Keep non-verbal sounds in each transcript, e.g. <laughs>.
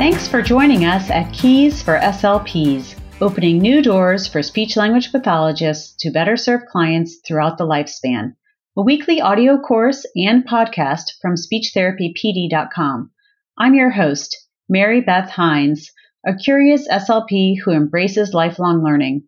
Thanks for joining us at Keys for SLPs, opening new doors for speech language pathologists to better serve clients throughout the lifespan. A weekly audio course and podcast from SpeechTherapyPD.com. I'm your host, Mary Beth Hines, a curious SLP who embraces lifelong learning.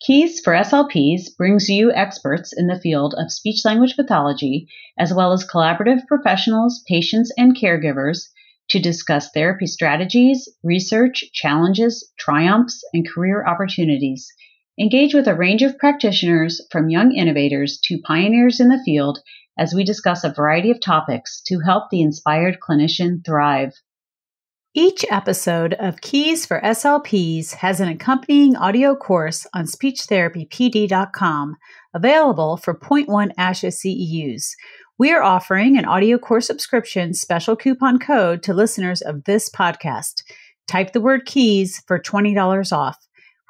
Keys for SLPs brings you experts in the field of speech language pathology, as well as collaborative professionals, patients, and caregivers to discuss therapy strategies, research, challenges, triumphs, and career opportunities. Engage with a range of practitioners from young innovators to pioneers in the field as we discuss a variety of topics to help the inspired clinician thrive. Each episode of Keys for SLPs has an accompanying audio course on speechtherapypd.com available for 0.1 ASHA CEUs. We are offering an audio course subscription special coupon code to listeners of this podcast. Type the word keys for $20 off.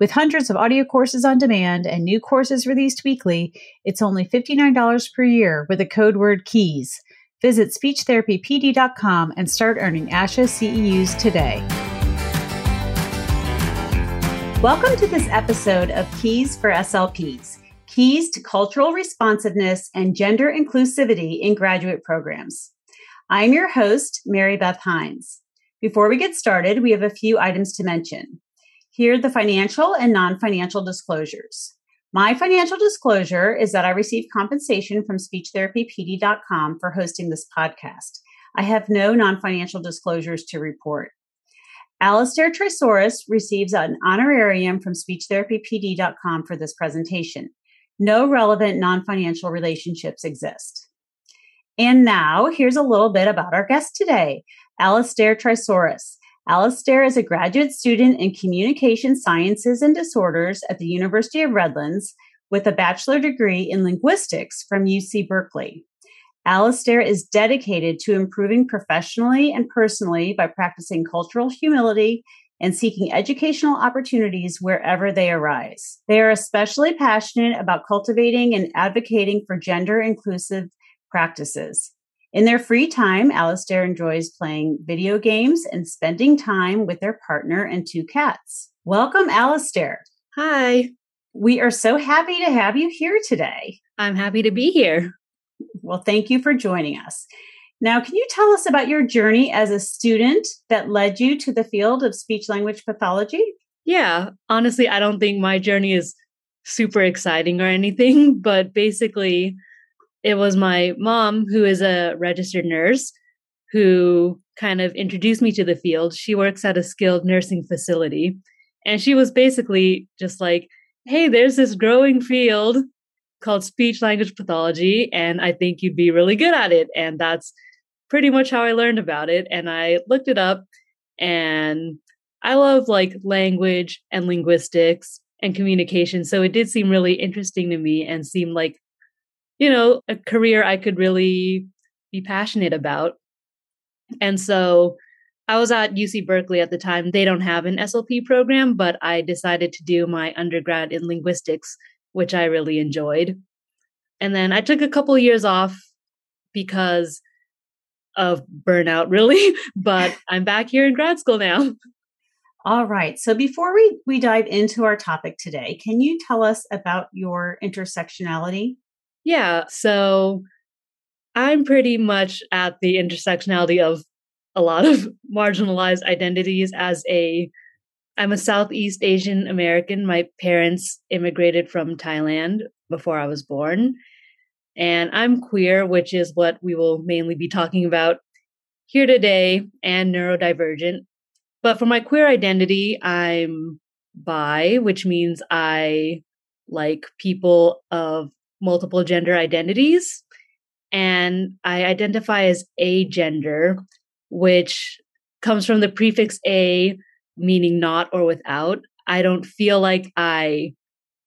With hundreds of audio courses on demand and new courses released weekly, it's only $59 per year with the code word keys. Visit speechtherapypd.com and start earning ASHA CEUs today. Welcome to this episode of Keys for SLPs Keys to Cultural Responsiveness and Gender Inclusivity in Graduate Programs. I'm your host, Mary Beth Hines. Before we get started, we have a few items to mention. Here are the financial and non financial disclosures. My financial disclosure is that I receive compensation from speechtherapypd.com for hosting this podcast. I have no non financial disclosures to report. Alastair Trisoris receives an honorarium from speechtherapypd.com for this presentation. No relevant non financial relationships exist. And now, here's a little bit about our guest today, Alastair Trisoris. Alastair is a graduate student in communication sciences and disorders at the University of Redlands with a bachelor degree in linguistics from UC Berkeley. Alastair is dedicated to improving professionally and personally by practicing cultural humility and seeking educational opportunities wherever they arise. They are especially passionate about cultivating and advocating for gender inclusive practices. In their free time, Alastair enjoys playing video games and spending time with their partner and two cats. Welcome, Alastair. Hi. We are so happy to have you here today. I'm happy to be here. Well, thank you for joining us. Now, can you tell us about your journey as a student that led you to the field of speech language pathology? Yeah, honestly, I don't think my journey is super exciting or anything, <laughs> but basically, it was my mom, who is a registered nurse, who kind of introduced me to the field. She works at a skilled nursing facility. And she was basically just like, hey, there's this growing field called speech language pathology, and I think you'd be really good at it. And that's pretty much how I learned about it. And I looked it up, and I love like language and linguistics and communication. So it did seem really interesting to me and seemed like you know, a career I could really be passionate about. And so I was at UC Berkeley at the time. They don't have an SLP program, but I decided to do my undergrad in linguistics, which I really enjoyed. And then I took a couple years off because of burnout, really, <laughs> but I'm back here in grad school now. <laughs> All right. So before we, we dive into our topic today, can you tell us about your intersectionality? Yeah. So I'm pretty much at the intersectionality of a lot of <laughs> marginalized identities as a I'm a Southeast Asian American. My parents immigrated from Thailand before I was born. And I'm queer, which is what we will mainly be talking about here today, and neurodivergent. But for my queer identity, I'm bi, which means I like people of multiple gender identities. And I identify as agender, which comes from the prefix a, meaning not or without. I don't feel like I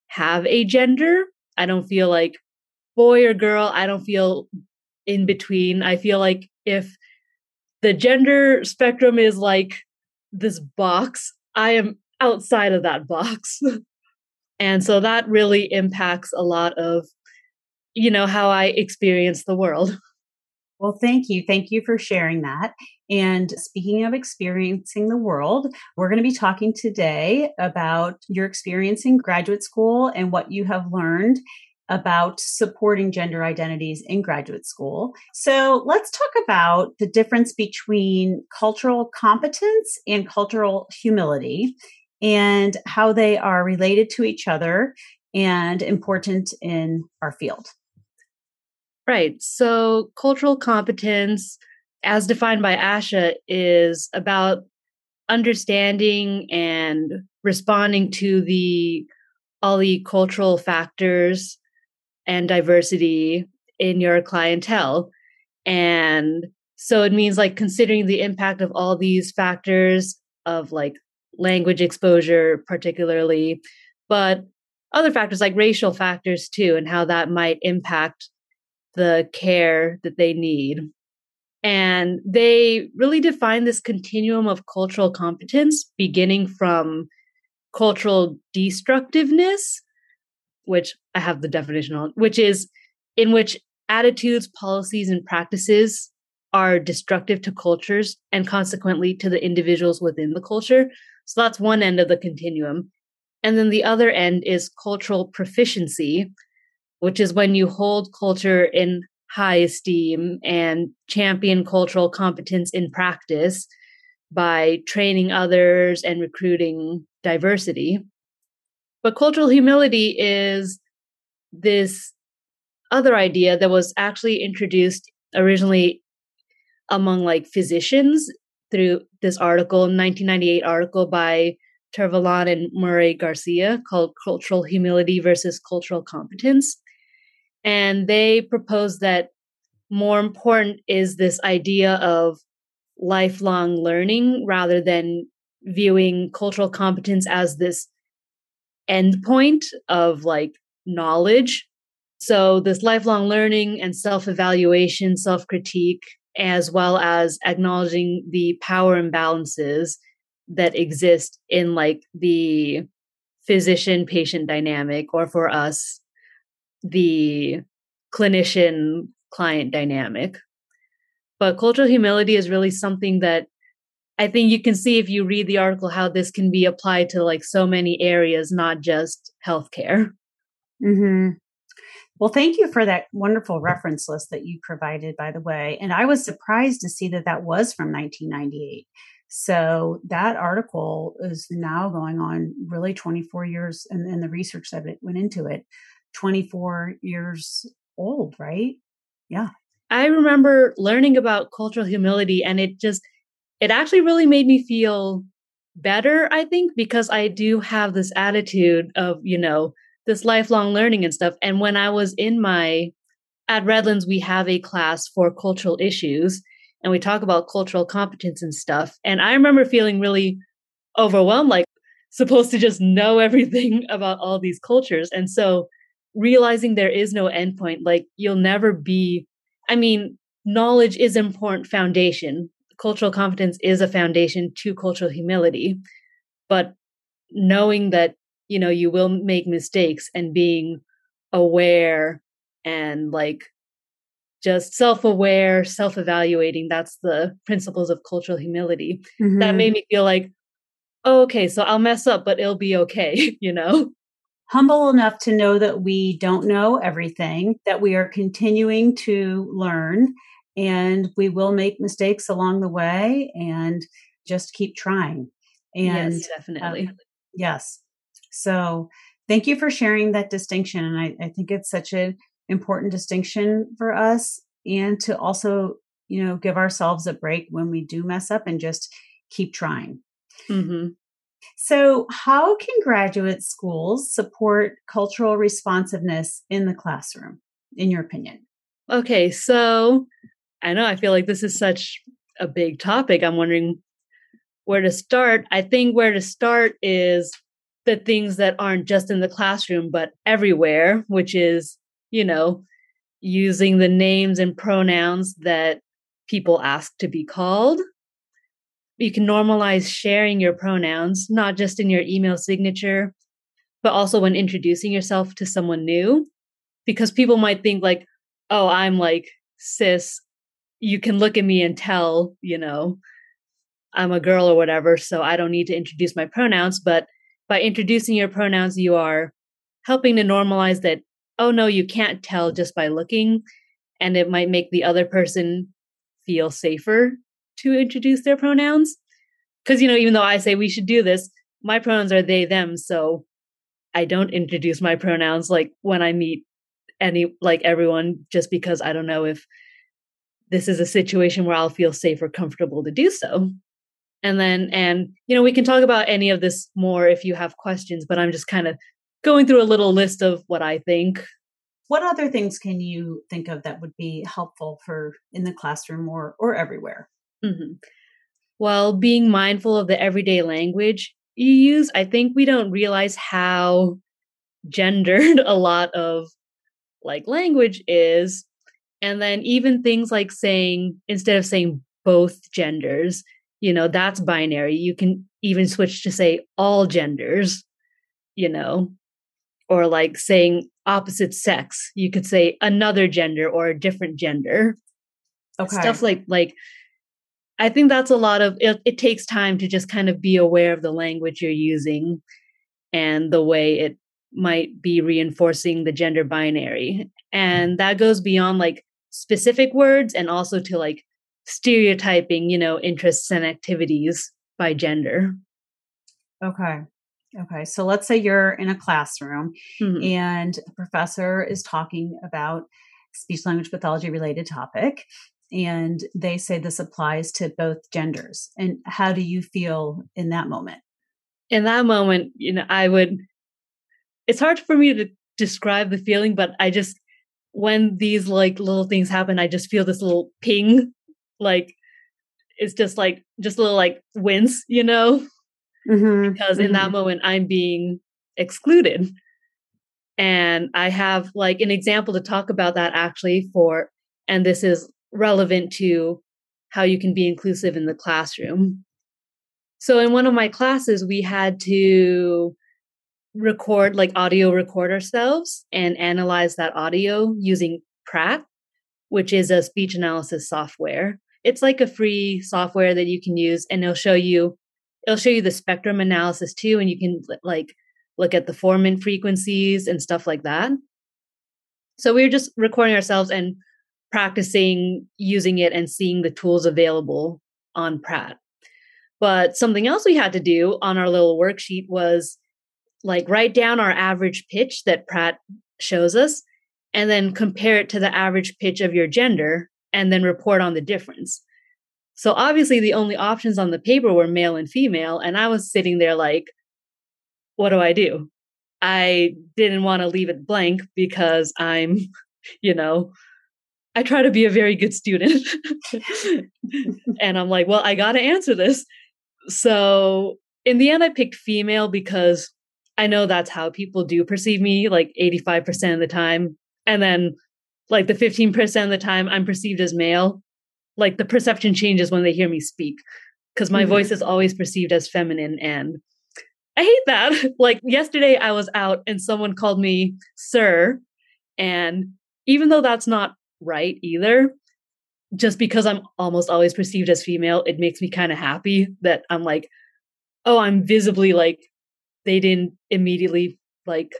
have a gender. I don't feel like boy or girl. I don't feel in between. I feel like if the gender spectrum is like this box, I am outside of that box. <laughs> and so that really impacts a lot of you know, how I experience the world. <laughs> Well, thank you. Thank you for sharing that. And speaking of experiencing the world, we're going to be talking today about your experience in graduate school and what you have learned about supporting gender identities in graduate school. So let's talk about the difference between cultural competence and cultural humility and how they are related to each other and important in our field. Right. So, cultural competence, as defined by ASHA, is about understanding and responding to the all the cultural factors and diversity in your clientele. And so it means like considering the impact of all these factors of like language exposure, particularly, but other factors like racial factors too, and how that might impact the care that they need. And they really define this continuum of cultural competence, beginning from cultural destructiveness, which I have the definition on, which is in which attitudes, policies, and practices are destructive to cultures and consequently to the individuals within the culture. So that's one end of the continuum. And then the other end is cultural proficiency, which is when you hold culture in high esteem and champion cultural competence in practice by training others and recruiting diversity. But cultural humility is this other idea that was actually introduced originally among like physicians through this article, 1998 article by Tervalon and Murray Garcia called Cultural Humility versus Cultural Competence. And they propose that more important is this idea of lifelong learning rather than viewing cultural competence as this endpoint of like knowledge. So, this lifelong learning and self evaluation, self critique, as well as acknowledging the power imbalances that exist in like the physician patient dynamic, or for us, the clinician client dynamic. But cultural humility is really something that I think you can see if you read the article how this can be applied to like so many areas, not just healthcare. Mm-hmm. Well, thank you for that wonderful reference list that you provided, by the way. And I was surprised to see that that was from 1998. So that article is now going on really 24 years, and, and the research that it went into it 24 years old, right? Yeah. I remember learning about cultural humility and it just it actually really made me feel better, I think, because I do have this attitude of, you know, this lifelong learning and stuff. And when I was in my at Redlands, we have a class for cultural issues and we talk about cultural competence and stuff. And I remember feeling really overwhelmed, like supposed to just know <laughs> everything about all these cultures. And so realizing there is no endpoint like you'll never be i mean knowledge is important foundation cultural confidence is a foundation to cultural humility but knowing that you know you will make mistakes and being aware and like just self-aware self-evaluating that's the principles of cultural humility mm-hmm. that made me feel like oh, okay so i'll mess up but it'll be okay <laughs> you know humble enough to know that we don't know everything, that we are continuing to learn, and we will make mistakes along the way and just keep trying. And yes, definitely. Uh, yes. So thank you for sharing that distinction. And I, I think it's such an important distinction for us and to also, you know, give ourselves a break when we do mess up and just keep trying. Mm-hmm. So, how can graduate schools support cultural responsiveness in the classroom, in your opinion? Okay, so I know I feel like this is such a big topic. I'm wondering where to start. I think where to start is the things that aren't just in the classroom, but everywhere, which is, you know, using the names and pronouns that people ask to be called you can normalize sharing your pronouns, not just in your email signature, but also when introducing yourself to someone new. Because people might think, like, oh, I'm like cis you can look at me and tell, you know, I'm a girl or whatever, so I don't need to introduce my pronouns. But by introducing your pronouns, you are helping to normalize that, oh no, you can't tell just by looking. And it might make the other person feel safer to introduce their pronouns. Because, you know, even though I say we should do this, my pronouns are they, them. So I don't introduce my pronouns like when I meet any, like everyone, just because I don't know if this is a situation where I'll feel safe or comfortable to do so. And then, and, you know, we can talk about any of this more if you have questions, but I'm just kind of going through a little list of what I think. What other things can you think of that would be helpful for in the classroom or, or everywhere? Mm-hmm. Well, being mindful of the everyday language you use, I think we don't realize how gendered <laughs> a lot of like language is. And then even things like saying, instead of saying both genders, you know, that's binary. You can even switch to say all genders, you know, or like saying opposite sex. You could say another gender or a different gender. Okay. Stuff like like I think that's a lot of it, it takes time to just kind of be aware of the language you're using and the way it might be reinforcing the gender binary. And that goes beyond like specific words and also to like stereotyping, you know, interests and activities by gender. Okay. Okay. So let's say you're in a classroom mm-hmm. and a professor is talking about speech language pathology related topic and they say this applies to both genders. And how do you feel in that moment? In that moment, you know, I would it's hard for me to describe the feeling, but I just when these like little things happen, I just feel this little ping like it's just like just a little like wince, you know, mm-hmm, because mm-hmm. in that mm-hmm. moment I'm being excluded. And I have like an example to talk about that actually for, and this is relevant to how you can be inclusive in the classroom. So in one of my classes, we had to record, like audio record ourselves and analyze that audio using Praat, which is a speech analysis software. It's like a free software that you can use and it'll show you it'll show you the spectrum analysis too and you can like look at the formant frequencies and stuff like that. So we were just recording ourselves and practicing using it and seeing the tools available on praat but something else we had to do on our little worksheet was like write down our average pitch that Praat shows us and then compare it to the average pitch of your gender and then report on the difference. So obviously the only options on the paper were male and female. And I was sitting there like, what do I do? I didn't want to leave it blank because I'm, <laughs> you know, I try to be a very good student. <laughs> and I'm like, well, I got to answer this. So in the end, I picked female because I know that's how people do perceive me, like 85% of the time. And then like the 15% of the time I'm perceived as male, like the perception changes when they hear me speak because my mm-hmm. voice is always perceived as feminine and I hate that. <laughs> like yesterday I was out and someone called me sir and even though that's not right either, just because I'm almost always perceived as female, it makes me kind of happy that I'm like, oh, I'm visibly like they didn't immediately like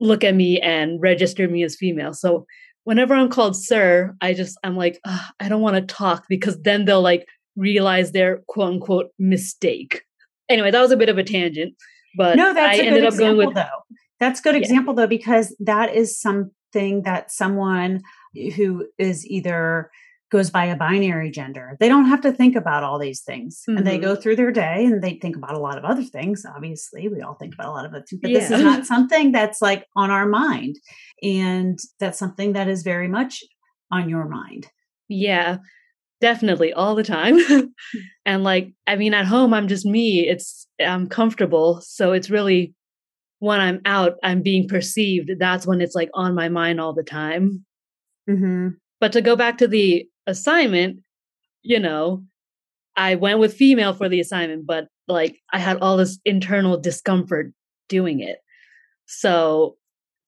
look at me and register me as female. So whenever I'm called sir, I just I'm like, I don't want to talk because then they'll like realize their quote unquote mistake. Anyway, that was a bit of a tangent, but no, that's I ended up example, going with though. That's good yeah. example though because that is something that someone who is either goes by a binary gender. They don't have to think about all these things. Mm-hmm. And they go mm-hmm. through their day and they think about a lot of other things. Obviously, we all think about a lot of it too, but yeah. this is not something that's like on our mind. And that's something that is very much on your mind. Yeah, definitely all the time. <laughs> <laughs> and like, I mean, at home, I'm just me. It's, I'm comfortable. So it's really when I'm out, I'm being perceived. That's when it's like on my mind all the time. Mm-hmm. But to go back to the assignment, you know, I went with female for the assignment, but like I had all this internal discomfort doing it. So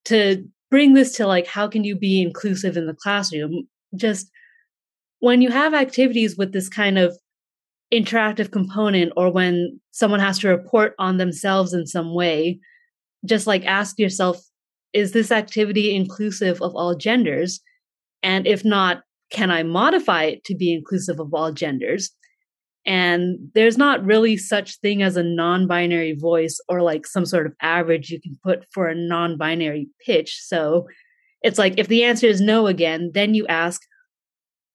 to bring this to like how can you be inclusive in the classroom, just when you have activities with this kind of interactive component or when someone has to report on themselves in some way, just like ask yourself, is this activity inclusive of all genders? And if not, can I modify it to be inclusive of all genders? And there's not really such thing as a non-binary voice or like some sort of average you can put for a non-binary pitch. So it's like if the answer is no again, then you ask,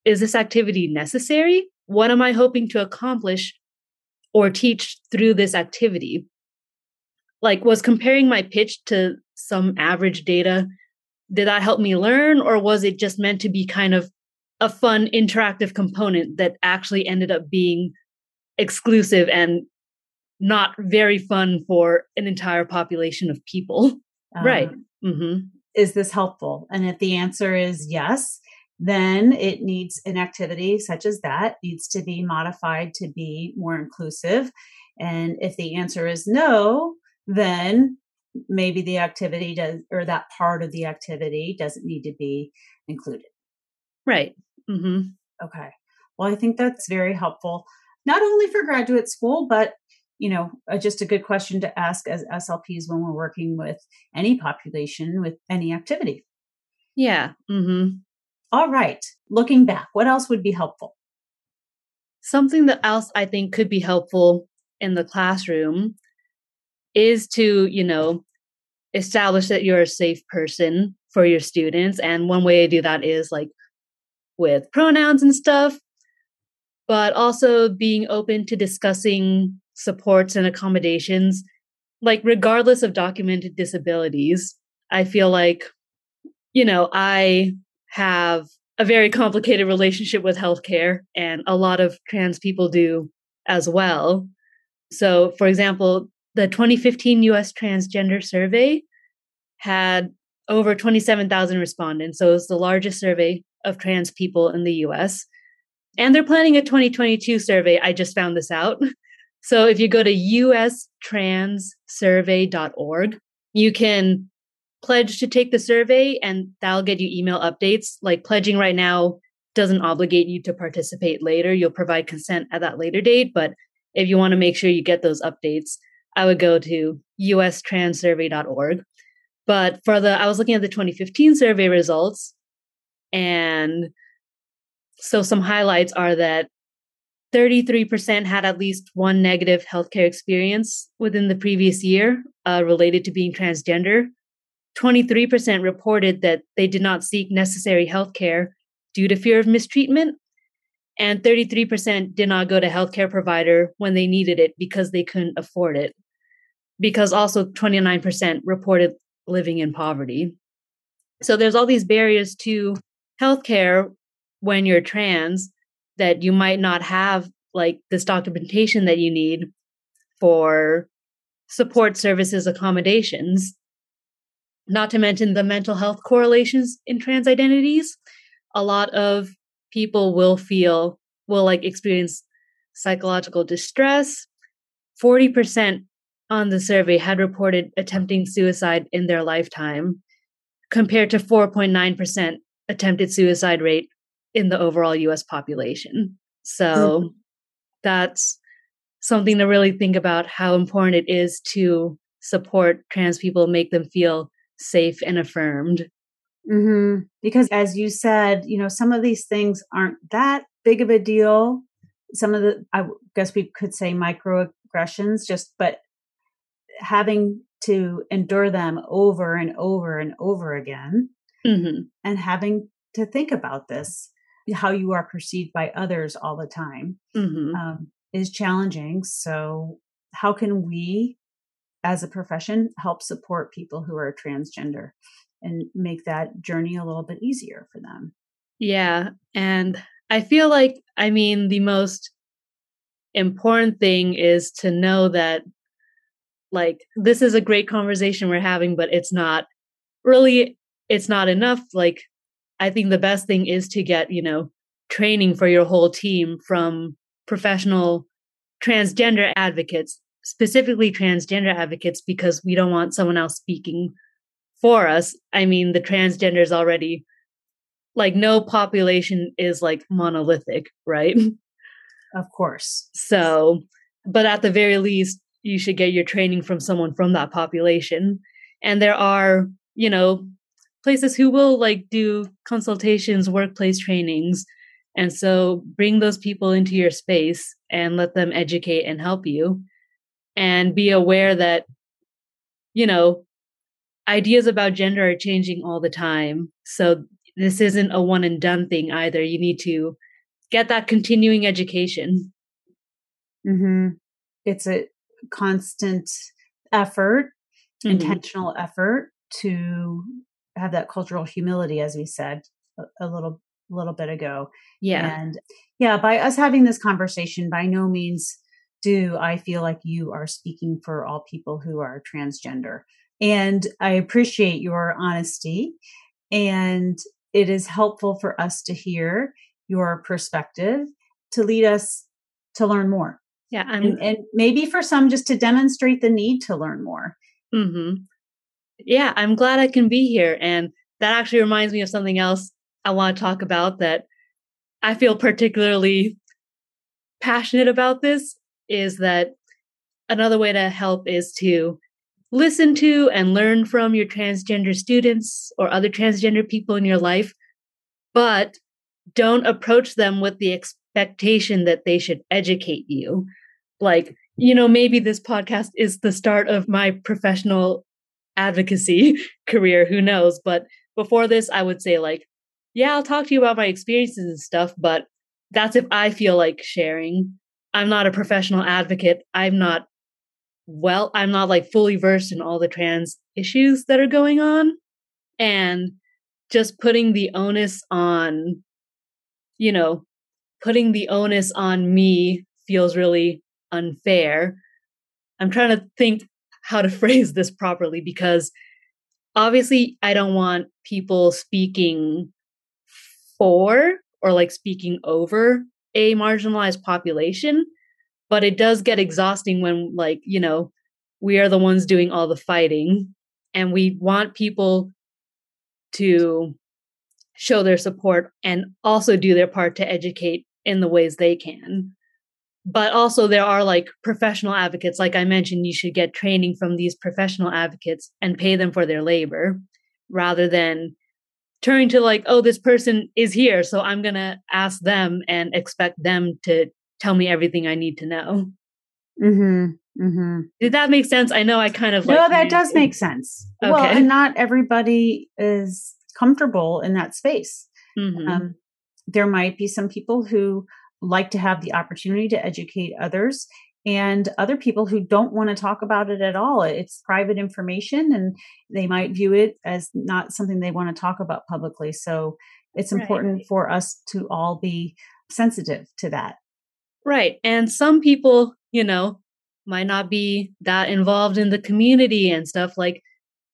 is this activity necessary? What am I hoping to accomplish or teach through this activity? Like, was comparing my pitch to some average data, did that help me learn, or was it just meant to be kind of a fun interactive component that actually ended up being exclusive and not very fun for an entire population of people? Um, right. Mm-hmm. Is this helpful? And if the answer is yes, then it needs an activity such as that needs to be modified to be more inclusive. And if the answer is no, then maybe the activity does, or that part of the activity doesn't need to be included. Right. Mm-hmm. Okay. Well, I think that's very helpful, not only for graduate school, but you know, uh, just a good question to ask as SLPs when we're working with any population with any activity. Yeah. Mm-hmm. All right. Looking back, what else would be helpful? Something that else I think could be helpful in the classroom is to, you know, establish that you're a safe person for your students. And one way to do that is like with pronouns and stuff, but also being open to discussing supports and accommodations, like regardless of documented disabilities. I feel like, you know, I have a very complicated relationship with healthcare, and a lot of trans people do as well. So, for example, the 2015 US Transgender Survey had over 27,000 respondents. So, it was the largest survey of trans people in the US. And they're planning a 2022 survey. I just found this out. <laughs> So, if you go to ustranssurvey.org, you can pledge to take the survey and that'll get you email updates. Like pledging right now doesn't obligate you to participate later. You'll provide consent at that later date. But if you want to make sure you get those updates, I would go to ustranssurvey.org. But for the, I was looking at the 2015 survey results, and so some highlights are that 33% had at least one negative healthcare experience within the previous year uh, related to being transgender. 23% reported that they did not seek necessary healthcare due to fear of mistreatment. And 33% did not go to healthcare provider when they needed it because they couldn't afford it. Because also 29% reported living in poverty. So there's all these barriers to healthcare when you're trans that you might not have like this documentation that you need for support services accommodations not to mention the mental health correlations in trans identities. A lot of people will feel, will like experience psychological distress. 40% on the survey had reported attempting suicide in their lifetime, compared to 4.9% attempted suicide rate in the overall US population. So mm. that's something to really think about how important it is to support trans people, make them feel safe and affirmed. Mm-hmm. Because as you said, you know, some of these things aren't that big of a deal. Some of the, I guess we could say microaggressions, just, but having to endure them over and over and over again mm-hmm. and having to think about this, how you are perceived by others all the time mm-hmm. um, is challenging. So, how can we as a profession help support people who are transgender and make that journey a little bit easier for them. Yeah. And I feel like, I mean, the most important thing is to know that, like, this is a great conversation we're having, but it's not really, it's not enough. Like, I think the best thing is to get, you know, training for your whole team from professional transgender advocates specifically transgender advocates because we don't want someone else speaking for us. I mean, the transgenders already like no population is like monolithic, right? <laughs> Of course. So, but at the very least, you should get your training from someone from that population. And there are, you know, places who will like do consultations, workplace trainings. And so bring those people into your space and let them educate and help you. And be aware that, you know, ideas about gender are changing all the time. So this isn't a one and done thing either. You need to get that continuing education. Mm-hmm. It's a constant effort, mm-hmm. intentional effort to have that cultural humility, as we said a, a little little bit ago. Yeah. And yeah, by us having this conversation, by no means do I feel like you are speaking for all people who are transgender. And I appreciate your honesty. And it is helpful for us to hear your perspective to lead us to learn more. Yeah. And, and, maybe for some, just to demonstrate the need to learn more. Mm-hmm. Yeah. I'm glad I can be here. And that actually reminds me of something else I want to talk about that I feel particularly passionate about this is that another way to help is to listen to and learn from your transgender students or other transgender people in your life, but don't approach them with the expectation that they should educate you. Like, you know, maybe this podcast is the start of my professional advocacy <laughs> career, who knows? But before this, I would say, like, yeah, I'll talk to you about my experiences and stuff, but that's if I feel like sharing. I'm not a professional advocate. I'm not well, I'm not like fully versed in all the trans issues that are going on. And just putting the onus on you know, putting the onus on me feels really unfair. I'm trying to think how to <laughs> phrase this properly because obviously I don't want people speaking for or like speaking over a marginalized population, but it does get exhausting when like, you know, we are the ones doing all the fighting and we want people to show their support and also do their part to educate in the ways they can. But also, there are like professional advocates. Like I mentioned, you should get training from these professional advocates and pay them for their labor rather than turning to like, oh, this person is here. So I'm going to ask them and expect them to tell me everything I need to know. Mm-hmm. Mm-hmm. Did that make sense? I know I kind of like. No, that does make sense. Okay. Well, and not everybody is comfortable in that space. Mm-hmm. Um, there might be some people who like to have the opportunity to educate others and other people who don't want to talk about it at all. It's private information and they might view it as not something they want to talk about publicly. So it's important right. for us to all be sensitive to that. Right. And some people, you know, might not be that involved in the community and stuff. Like,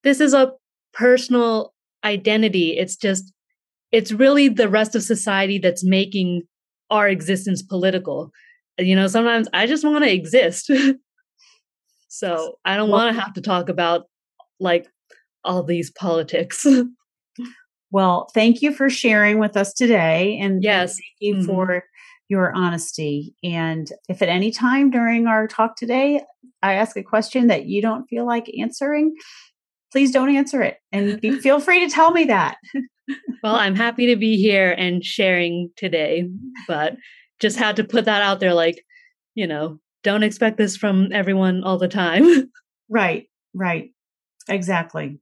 this is a personal identity. It's just, it's really the rest of society that's making our existence political. You know, sometimes I just want to exist. <laughs> so I don't want to have to talk about like all these politics. <laughs> well, thank you for sharing with us today. And yes, thank you mm-hmm. for your honesty. And if at any time during our talk today, I ask a question that you don't feel like answering, please don't answer it and be, <laughs> feel free to tell me that. Well, I'm happy to be here and sharing today, but just had to put that out there like, you know, don't expect this from everyone all the time. <laughs> right, right. Exactly.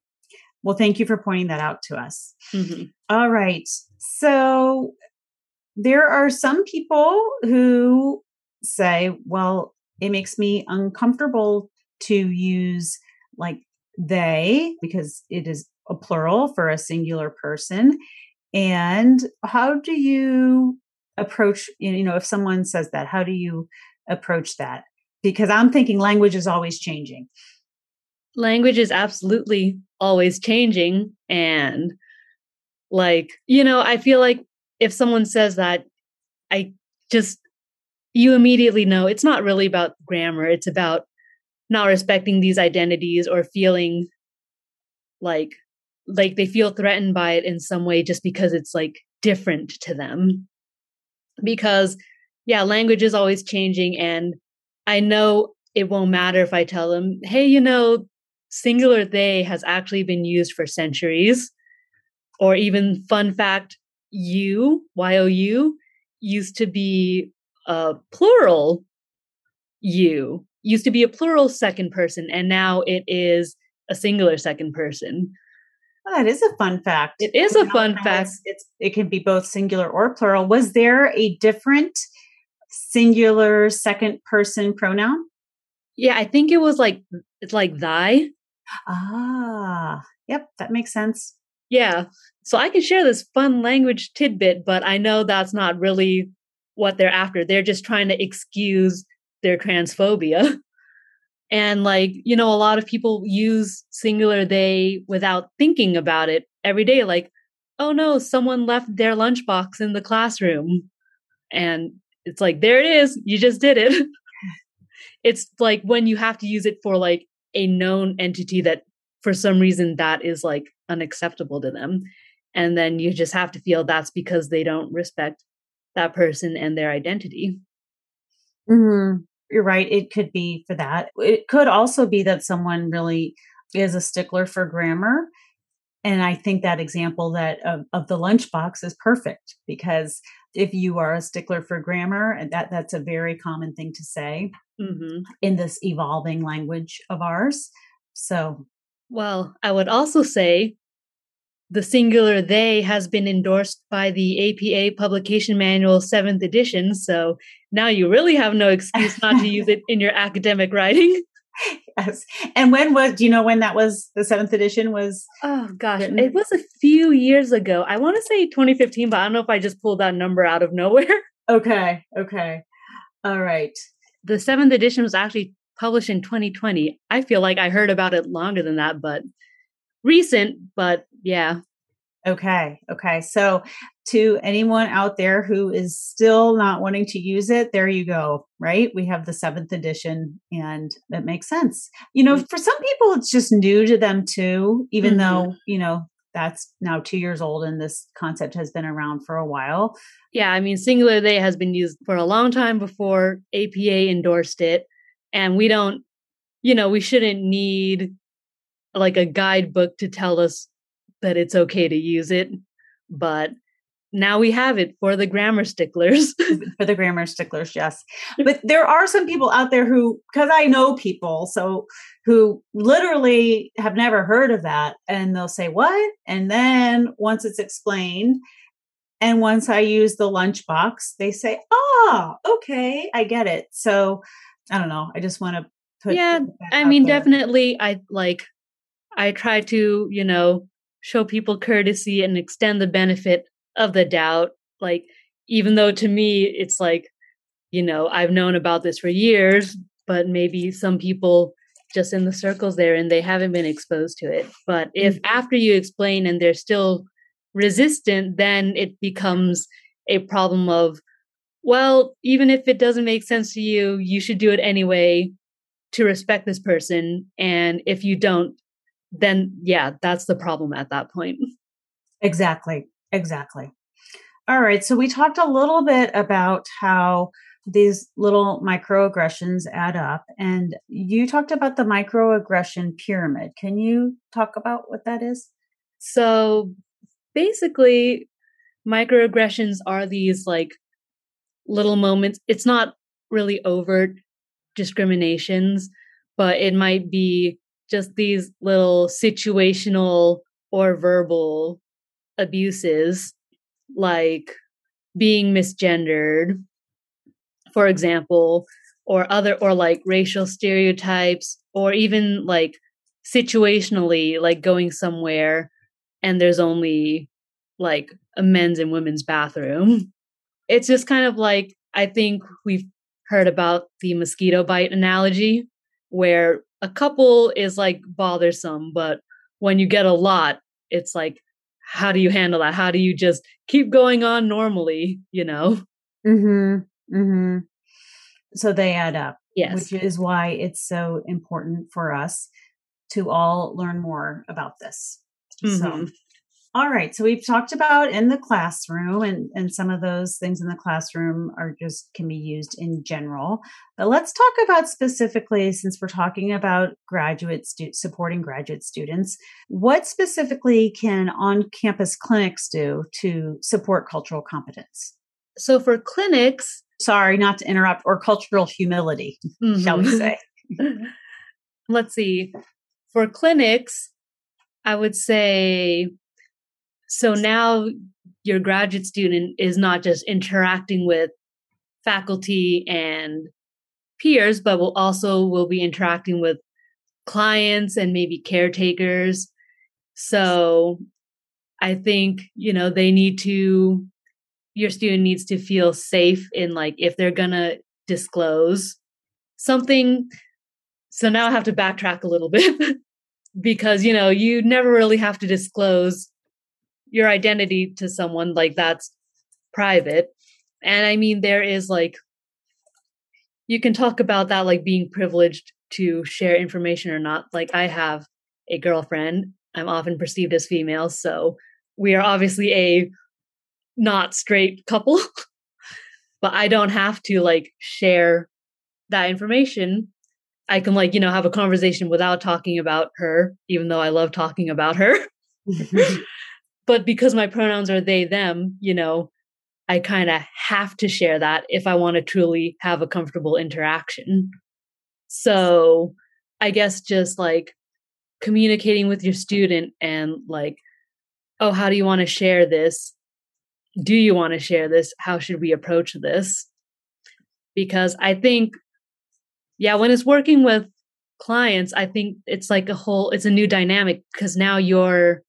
Well, thank you for pointing that out to us. Mm-hmm. All right. So there are some people who say, well, it makes me uncomfortable to use like they because it is a plural for a singular person. And how do you approach you know if someone says that how do you approach that? Because i'm thinking language is always changing. Language is absolutely always changing and like you know i feel like if someone says that i just you immediately know it's not really about grammar it's about not respecting these identities or feeling like like they feel threatened by it in some way just because it's like different to them. Because yeah language is always changing and i know it won't matter if i tell them hey you know singular they has actually been used for centuries. Or even fun fact you you used to be a plural you used to be a plural second person and now it is a singular second person Oh, that is a fun fact. It is a fun fact. It's, it's, it can be both singular or plural. Was there a different singular second person pronoun? Yeah, I think it was like it's like thy. Ah, yep, that makes sense. Yeah. So I can share this fun language tidbit, but I know that's not really what they're after. They're just trying to excuse their transphobia. And like, you know, a lot of people use singular they without thinking about it every day. Like, oh no, someone left their lunchbox in the classroom. And it's like, there it is. You just did it. <laughs> it's like when you have to use it for like a known entity that for some reason that is like unacceptable to them. And then you just have to feel that's because they don't respect that person and their identity. Mm-hmm you're right. It could be for that. It could also be that someone really is a stickler for grammar. And I think that example that of, of the lunchbox is perfect because if you are a stickler for grammar, and that that's a very common thing to say mm-hmm. in this evolving language of ours. So, well, I would also say the singular they has been endorsed by the APA Publication Manual 7th edition. So now you really have no excuse not to use it <laughs> in your academic writing. Yes. And when was, do you know when that was, the 7th edition was? Oh, gosh. Written? It was a few years ago. I want to say 2015, but I don't know if I just pulled that number out of nowhere. <laughs> Okay. Okay. All right. The 7th edition was actually published in 2020. I feel like I heard about it longer than that, but recent, but yeah. Okay. Okay. So, to anyone out there who is still not wanting to use it, there you go, right? We have the seventh edition and that makes sense. You know, mm. for some people, it's just new to them too, even mm-hmm. though, you know, that's now two years old and this concept has been around for a while. Yeah. I mean, singular they has been used for a long time before APA endorsed it. And we don't, you know, we shouldn't need like a guidebook to tell us that it's okay to use it. But now we have it for the grammar sticklers. <laughs> for the grammar sticklers, yes. But there are some people out there who, because I know people, so who literally have never heard of that, and they'll say, What? And then once it's explained, and once I use the lunchbox, they say, Oh, okay, I get it. So I don't know. I just want to put. Yeah, I mean, there. definitely. I like, I try to, you know, show people courtesy and extend the benefit of the doubt. Like, even though to me, it's like, you know, I've known about this for years, but maybe some people just in the circles there and they haven't been exposed to it. But if mm-hmm. after you explain and they're still resistant, then it becomes a problem of, well, even if it doesn't make sense to you, you should do it anyway to respect this person. And if you don't, then yeah, that's the problem at that point. Exactly. Exactly. All right. So we talked a little bit about how these little microaggressions add up. And you talked about the microaggression pyramid. Can you talk about what that is? So basically, microaggressions are these like little moments. It's not really overt discriminations, but it might be just these little situational or verbal abuses like being misgendered for example or other or like racial stereotypes or even like situationally like going somewhere and there's only like a men's and women's bathroom. It's just kind of like i think we've heard about the mosquito bite analogy where a couple is like bothersome, but when you get a lot, it's like, how do you handle that? How do you just keep going on normally, you know? Mm-hmm. Mm-hmm. So they add up. Yes. Which is why it's so important for us to all learn more about this. Mm-hmm. So All right. So we've talked about in the classroom, and, and some of those things in the classroom are just can be used in general. But let's talk about specifically, since we're talking about graduate stu- supporting graduate students, what specifically can on campus clinics do to support cultural competence? So for clinics, sorry, not to interrupt, or cultural humility, mm-hmm. shall we say? <laughs> Let's see. For clinics, I would say so now your graduate student is not just interacting with faculty and peers, but will also will be interacting with clients and maybe caretakers. So I think, you know, they need to your student needs to feel safe in like if they're gonna disclose something. So now I have to backtrack a little <laughs> bit because you know you never really have to disclose your identity to someone like that's private. And i mean there is like you can talk about that like being privileged to share information or not. Like i have a girlfriend. I'm often perceived as female so we are obviously a not straight couple. <laughs> But i don't have to like share that information. I can like you know have a conversation without talking about her even though i love talking about her <laughs> but because my pronouns are they them you know i kind of have to share that if i want to truly have a comfortable interaction. So i guess just like communicating with your student and like oh how do you want to share this? Do you want to share this? How should we approach this? Because i think yeah when it's working with clients i think it's like a whole it's a new dynamic because now you're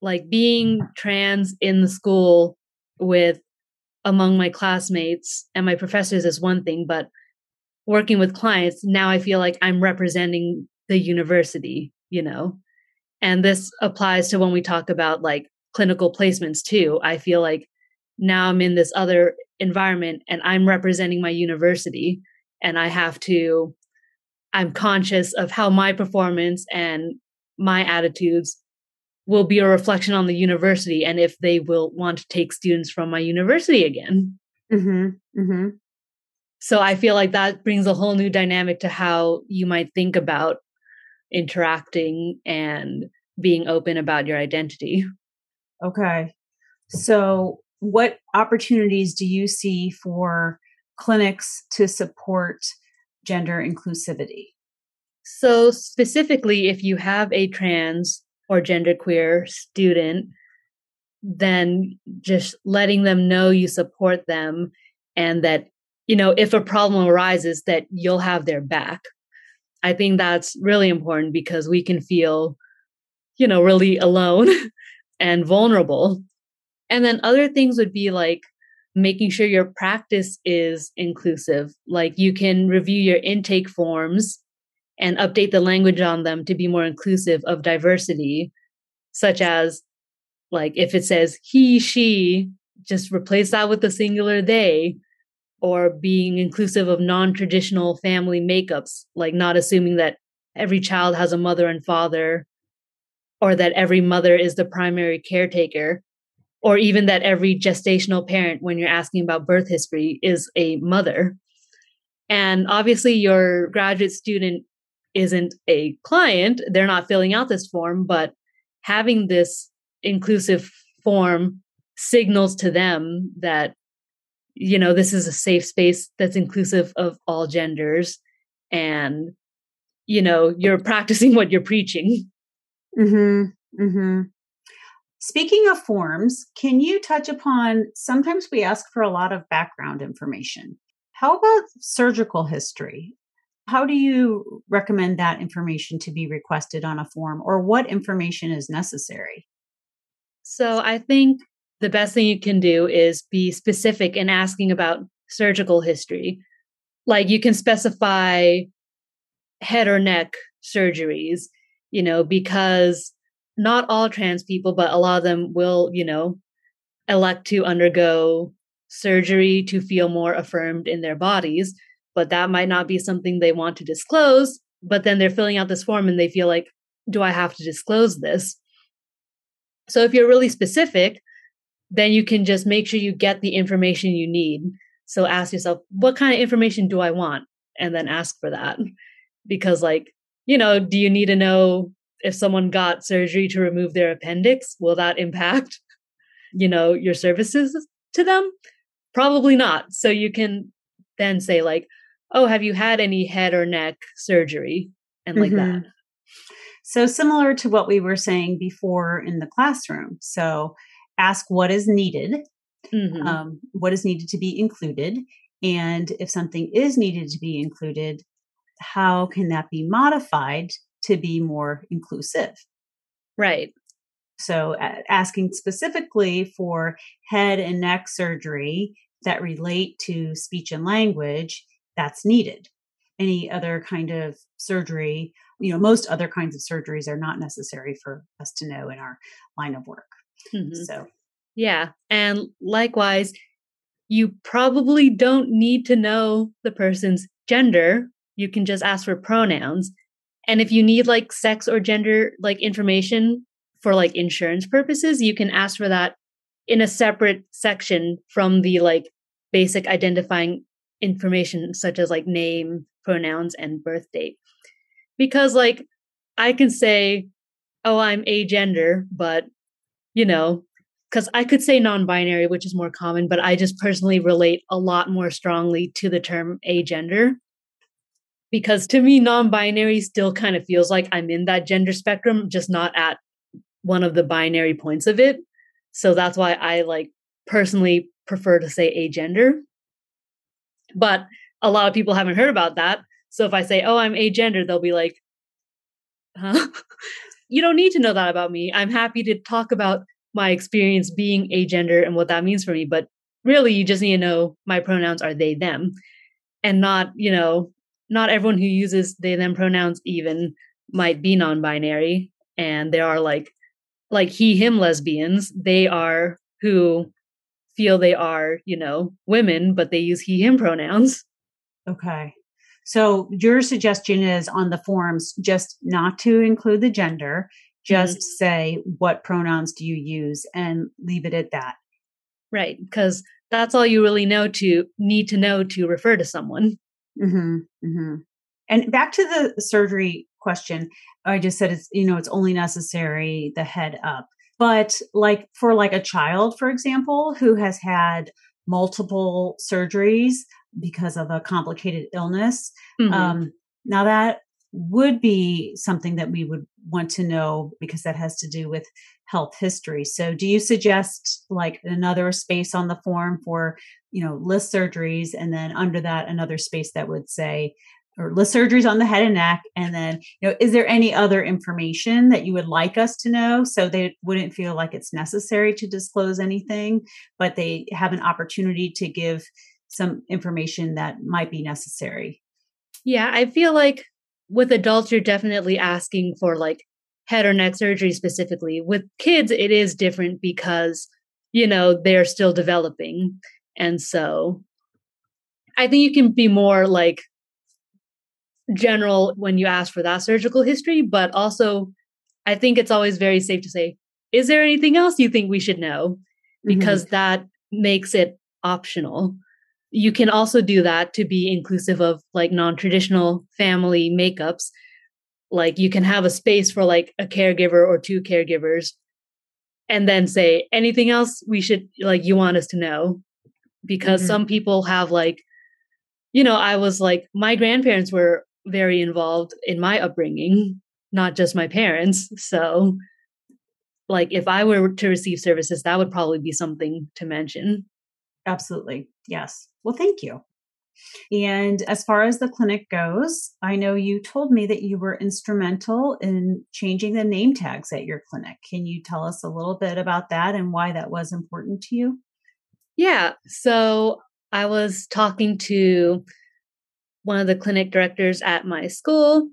like being trans in the school with among my classmates and my professors is one thing but working with clients now i feel like i'm representing the university you know? And this applies to when we talk about like clinical placements too. I feel like now i'm in this other environment and i'm representing my university and i have to i'm conscious of how my performance and my attitudes will be a reflection on the university and if they will want to take students from my university again. Mm-hmm. Mm-hmm. So I feel like that brings a whole new dynamic to how you might think about interacting and being open about your identity. Okay. So, what opportunities do you see for clinics to support gender inclusivity? So, specifically, if you have a trans or genderqueer student, then just letting them know you support them and that, you know, if a problem arises, that you'll have their back. I think that's really important because we can feel, you know, really alone <laughs> and vulnerable. And then other things would be like making sure your practice is inclusive. Like you can review your intake forms and update the language on them to be more inclusive of diversity, such as like if it says he, she, just replace that with the singular they, or being inclusive of non traditional family makeups, like not assuming that every child has a mother and father, or that every mother is the primary caretaker, or even that every gestational parent, when you're asking about birth history, is a mother. And obviously, your graduate student isn't a client, they're not filling out this form, but having this inclusive form signals to them that you know this is a safe space that's inclusive of all genders and you know you're practicing what you're preaching. Hmm hmm speaking of forms can you touch upon sometimes we ask for a lot of background information. How about surgical history how do you recommend that information to be requested on a form, or what information is necessary? So, I think the best thing you can do is be specific in asking about surgical history. Like you can specify head or neck surgeries, you know, because not all trans people, but a lot of them will, you know, elect to undergo surgery to feel more affirmed in their bodies but that might not be something they want to disclose. But then they're filling out this form and they feel like, do I have to disclose this? So if you're really specific, then you can just make sure you get the information you need. So ask yourself, what kind of information do I want? And then ask for that. Because, like, you know, do you need to know if someone got surgery to remove their appendix? Will that impact, you know, your services to them? Probably not. So you can then say, like, oh, have you had any head or neck surgery? And like mm-hmm. that. So, similar to what we were saying before in the classroom. So, ask what is needed, mm-hmm. um, what is needed to be included. And if something is needed to be included, how can that be modified to be more inclusive? Right. So, uh, asking specifically for head and neck surgery that relate to speech and language, that's needed. Any other kind of surgery, you know, most other kinds of surgeries are not necessary for us to know in our line of work. Mm-hmm. So, yeah. And likewise, you probably don't need to know the person's gender. You can just ask for pronouns. And if you need like sex or gender like information for like insurance purposes, you can ask for that in a separate section from the like basic identifying information such as like name, pronouns and birth date. Because like I can say, "Oh, I'm agender," but you know, because I could say non binary, which is more common, but I just personally relate a lot more strongly to the term agender. Because to me, non binary still kind of feels like I'm in that gender spectrum, just not at one of the binary points of it. So that's why I like personally prefer to say agender. But a lot of people haven't heard about that. So if I say, oh, I'm agender, they'll be like, huh? <laughs> you don't need to know that about me. I'm happy to talk about my experience being agender and what that means for me. But really, you just need to know my pronouns are they, them, and not, you know, not everyone who uses they, them pronouns even might be non binary. And there are like, like he, him lesbians, they are who feel they are, you know, women, but they use he, him pronouns. Okay. So your suggestion is on the forms just not to include the gender, just mm-hmm. say what pronouns do you use and leave it at that. Right, because that's all you really know to need to know to refer to someone. Mm-hmm, mm-hmm. And back to the surgery question, I just said it's you know it's only necessary the head up, but like for like a child, for example, who has had multiple surgeries, because of a complicated illness. Mm-hmm. Um, now, that would be something that we would want to know because that has to do with health history. So, do you suggest like another space on the form for, you know, list surgeries and then under that another space that would say, or list surgeries on the head and neck and then you know is there any other information that you would like us to know so they wouldn't feel like it's necessary to disclose anything but they have an opportunity to give some information that might be necessary. Yeah, I feel like with adults, you're definitely asking for like head or neck surgery specifically. With kids, it is different because, you know, they're still developing. And so I think you can be more like general when you ask for that surgical history, but also I think it's always very safe to say, is there anything else you think we should know? Because mm-hmm. that makes it optional you can also do that to be inclusive of like non-traditional family makeups like you can have a space for like a caregiver or two caregivers and then say anything else we should like you want us to know because mm-hmm. some people have like you know i was like my grandparents were very involved in my upbringing not just my parents so like if i were to receive services that would probably be something to mention absolutely yes well, thank you. And as far as the clinic goes, I know you told me that you were instrumental in changing the name tags at your clinic. Can you tell us a little bit about that and why that was important to you? Yeah. So I was talking to one of the clinic directors at my school,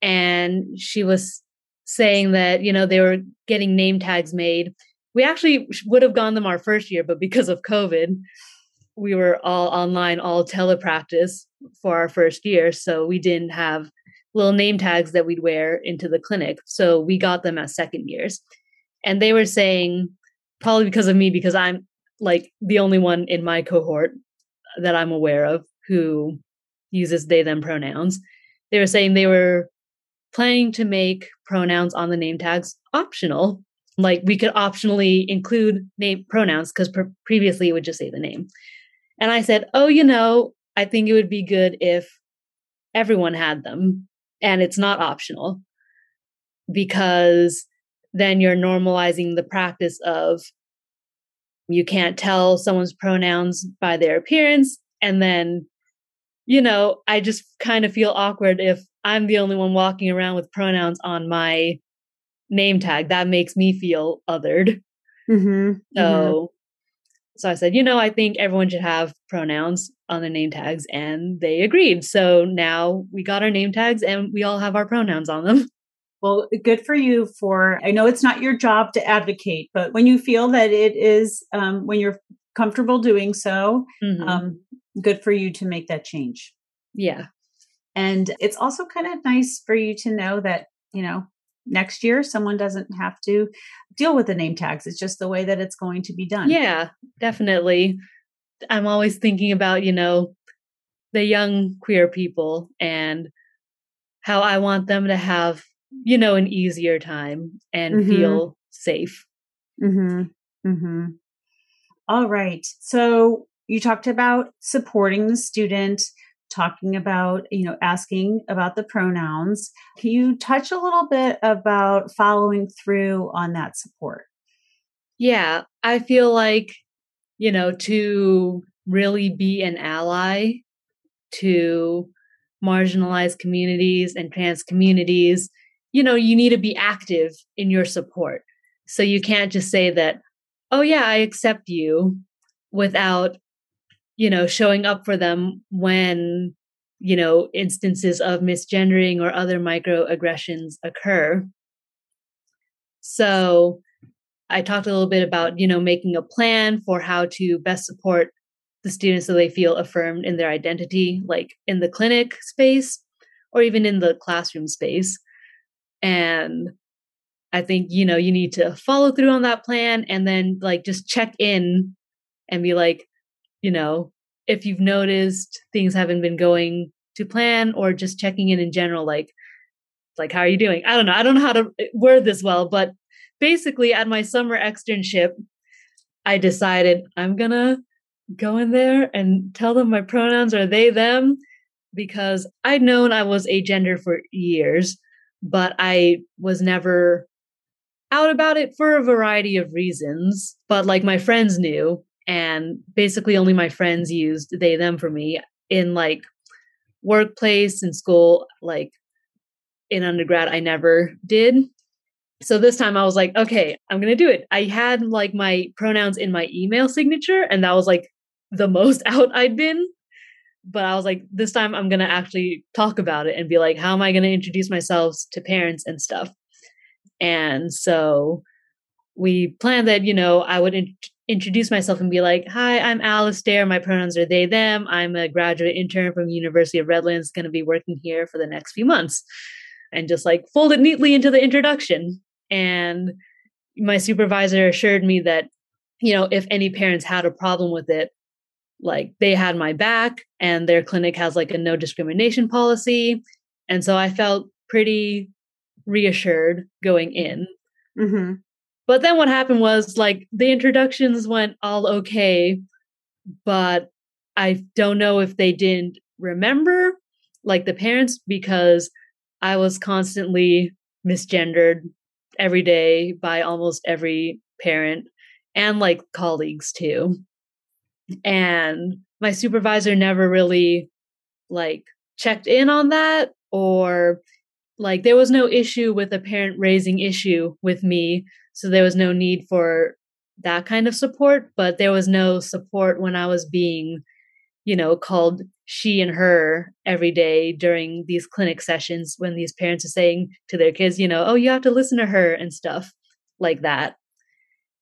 and she was saying that, you know, they were getting name tags made. We actually would have gone them our first year, but because of COVID, we were all online, all telepractice for our first year. So we didn't have little name tags that we'd wear into the clinic. So we got them as second years. And they were saying, probably because of me, because I'm like the only one in my cohort that I'm aware of who uses they them pronouns. They were saying they were planning to make pronouns on the name tags optional. Like we could optionally include name pronouns because pr- previously it would just say the name. And I said, "Oh, you know, I think it would be good if everyone had them and it's not optional because then you're normalizing the practice of you can't tell someone's pronouns by their appearance and then you know i just kind of feel awkward if i'm the only one walking around with pronouns on my name tag. That makes me feel othered. Mm-hmm, so mm-hmm. so i said you know i think everyone should have pronouns on their name tags and they agreed. So now we got our name tags and we all have our pronouns on them. Well, good for you for, I know it's not your job to advocate, but when you feel that it is, um, when you're comfortable doing so, mm-hmm. um, good for you to make that change. Yeah. And it's also kind of nice for you to know that, you know, next year someone doesn't have to deal with the name tags. It's just the way that it's going to be done. Yeah, definitely. I'm always thinking about, you know, the young queer people and how I want them to have you know, an easier time and mm-hmm. feel safe. Mm-hmm. Mm-hmm. All right. So you talked about supporting the student, talking about, you know, asking about the pronouns. Can you touch a little bit about following through on that support? Yeah, I feel like, you know, to really be an ally to marginalized communities and trans communities, you know, you need to be active in your support. So you can't just say that, oh, yeah, I accept you without, you know, showing up for them when, you know, instances of misgendering or other microaggressions occur. So I talked a little bit about, you know, making a plan for how to best support the students so they feel affirmed in their identity, like in the clinic space or even in the classroom space. And I think, you know, you need to follow through on that plan and then like just check in and be like, you know, if you've noticed things haven't been going to plan or just checking in in general, like, like, how are you doing? I don't know. I don't know how to eh, word this well, but basically at my summer externship, I decided I'm going to go in there and tell them my pronouns are they, them, because I'd known I was agender for years but I was never out about it for a variety of reasons. But like my friends knew, and basically only my friends used they them for me in like workplace and school. Like in undergrad, I never did. So this time I was like, okay, I'm going to do it. I had like my pronouns in my email signature, and that was like the most <laughs> out I'd been but I was like, this time I'm going to actually talk about it and be like, how am I going to introduce myself to parents and stuff? And so we planned that, you know, I would in- introduce myself and be like, hi, I'm Alistair. My pronouns are they, them. I'm a graduate intern from University of Redlands, going to be working here for the next few months. And just like fold it neatly into the introduction. And my supervisor assured me that, you know, if any parents had a problem with it, like they had my back and their clinic has like a no discrimination policy and so i felt pretty reassured going in mm-hmm. but then what happened was like the introductions went all okay but i don't know if they didn't remember like the parents because i was constantly misgendered every day by almost every parent and like colleagues too and my supervisor never really like checked in on that or like there was no issue with a parent raising issue with me so there was no need for that kind of support but there was no support when i was being you know called she and her every day during these clinic sessions when these parents are saying to their kids you know oh you have to listen to her and stuff like that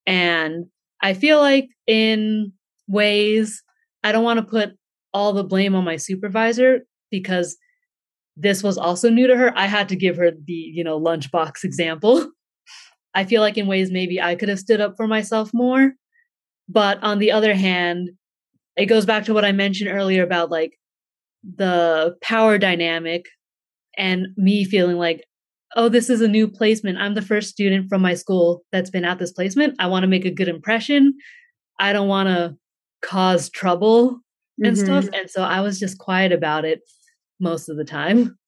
and i feel like in ways. I don't want to put all the blame on my supervisor because this was also new to her. I had to give her the, you know, lunchbox example. I feel like in ways maybe I could have stood up for myself more. But on the other hand, it goes back to what I mentioned earlier about like the power dynamic and me feeling like, oh, this is a new placement. I'm the first student from my school that's been at this placement. I want to make a good impression. I don't want to cause trouble and mm-hmm. stuff. And so I was just quiet about it most of the time.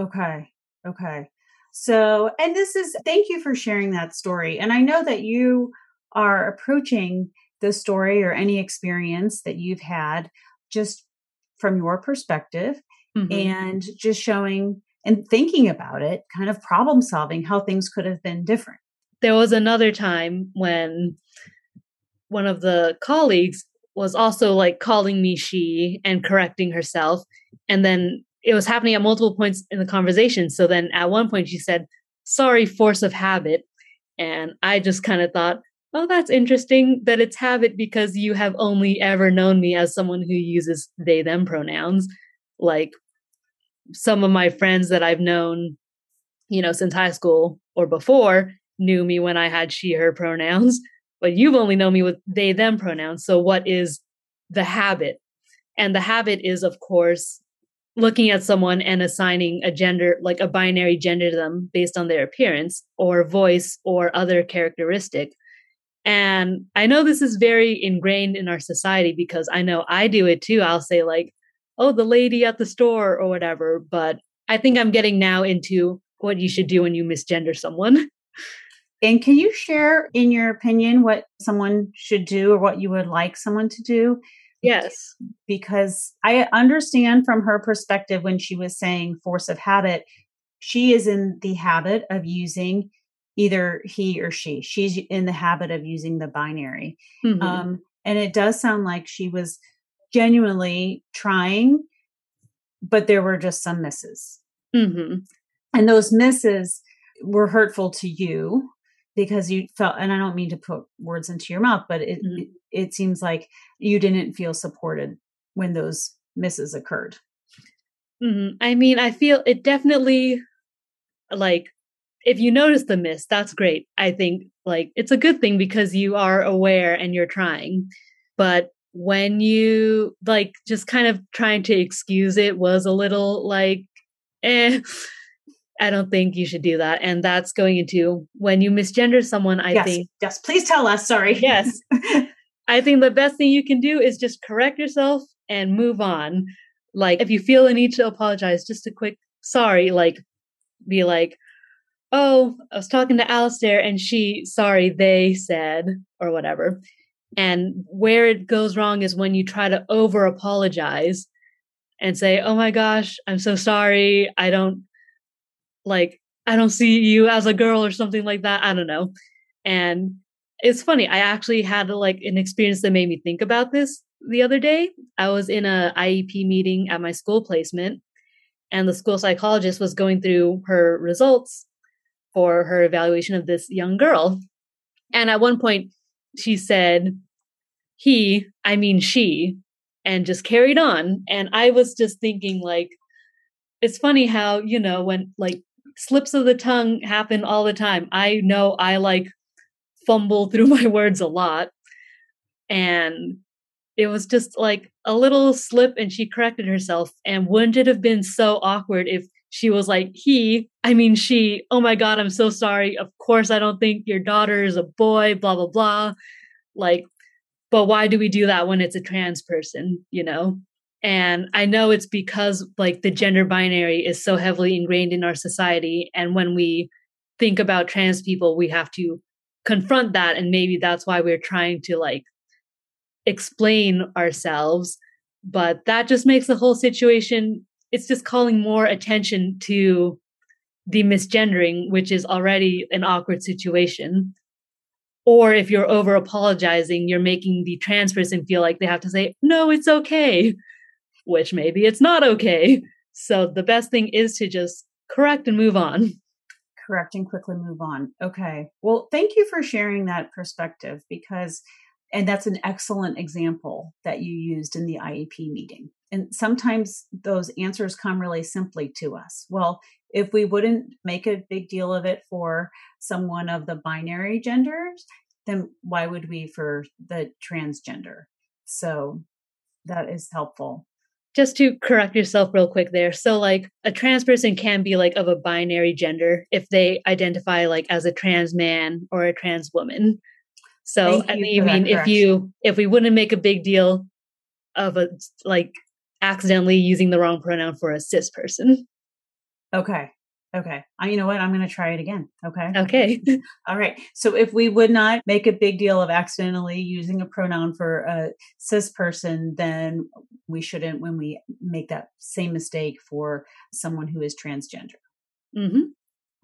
Okay. Okay. So, and this is, thank you for sharing that story. And I know that you are approaching the story or any experience that you've had just from your perspective mm-hmm. and just showing and thinking about it, kind of problem solving how things could have been different. There was another time when one of the colleagues was also like calling me she and correcting herself. And then it was happening at multiple points in the conversation. So then at one point she said, Sorry, force of habit. And I just kind of thought, Oh, that's interesting that it's habit because you have only ever known me as someone who uses they, them pronouns. Like some of my friends that I've known, you know, since high school or before knew me when I had she, her pronouns <laughs> but you've only known me with they them pronouns so what is the habit and the habit is of course looking at someone and assigning a gender like a binary gender to them based on their appearance or voice or other characteristic. And i know this is very ingrained in our society because i know i do it too. I'll say like oh the lady at the store or whatever but i think i'm getting now into what you should do when you misgender someone. <laughs> And can you share, in your opinion, what someone should do or what you would like someone to do? Yes. Because I understand from her perspective when she was saying force of habit, she is in the habit of using either he or she. She's in the habit of using the binary. Mm-hmm. Um, and it does sound like she was genuinely trying, but there were just some misses. Mm-hmm. And those misses were hurtful to you because you felt and i don't mean to put words into your mouth but it, mm-hmm. it, seems like you didn't feel supported when those misses occurred mm-hmm. i mean i feel it definitely like if you notice the miss that's great i think like it's a good thing because you are aware and you're trying but when you like just kind of trying to excuse it was a little like <laughs> eh I don't think you should do that. And that's going into when you misgender someone, I yes, think. Yes, please tell us. Sorry. Yes. <laughs> I think the best thing you can do is just correct yourself and move on. Like, if you feel a need to apologize, just a quick sorry, like, be like, oh, I was talking to Alistair and she, sorry, they said, or whatever. And where it goes wrong is when you try to over apologize and say, oh my gosh, I'm so sorry. I don't like I don't see you as a girl or something like that. I don't know. And it's funny. I actually had like an experience that made me think about this the other day. I was in a IEP meeting at my school placement and the school psychologist was going through her results for her evaluation of this young girl. And at one point she said he, I mean she, and just carried on. And I was just thinking like it's funny how, you know, when like slips of the tongue happen all the time. I know I like fumble <laughs> through my words a lot. And it was just like a little slip and she corrected herself. And wouldn't it have been so awkward if she was like, he, I mean, she, oh my God, I'm so sorry. Of course, I don't think your daughter is a boy, blah, blah, blah. Like, but why do we do that when it's a trans person, you know? And I know it's because like the gender binary is so heavily ingrained in our society. And when we think about trans people, we have to confront that. And maybe that's why we're trying to like explain ourselves. But that just makes the whole situation, it's just calling more attention to the misgendering, which is already an awkward situation. Or if you're over apologizing, you're making the trans person feel like they have to say, no, it's okay which maybe it's not okay. So the best thing is to just correct and move on. Correct and quickly move on. Okay. Well, thank you for sharing that perspective because, and that's an excellent example that you used in the IEP meeting. And sometimes those answers come really simply to us. Well, if we wouldn't make a big deal of it for someone of the binary genders, then why would we for the transgender? So that is helpful. Just to correct yourself real quick there. So like a trans person can be like of a binary gender if they identify like as a trans man or a trans woman. So I mean, mean if you if we wouldn't make a big deal of a like accidentally using the wrong pronoun for a cis person. Okay. Okay. I, you know what? I'm going to try it again. Okay. Okay. <laughs> All right. So if we would not make a big deal of accidentally using a pronoun for a cis person, then we shouldn't when we make that same mistake for someone who is transgender. Mm-hmm.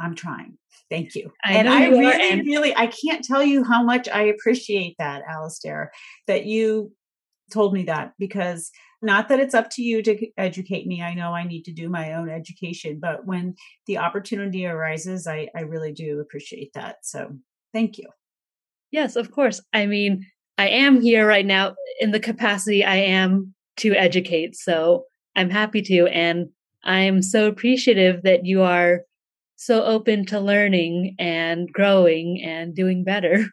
I'm trying. Thank you. I and I you really, and- really, I can't tell you how much I appreciate that, Alistair, that you told me that because not that it's up to you to educate me. I know I need to do my own education, but when the opportunity arises, I, I really do appreciate that. So thank you. Yes, of course. I mean, I am here right now in the capacity I am to educate. So I'm happy to. And I'm so appreciative that you are so open to learning and growing and doing better.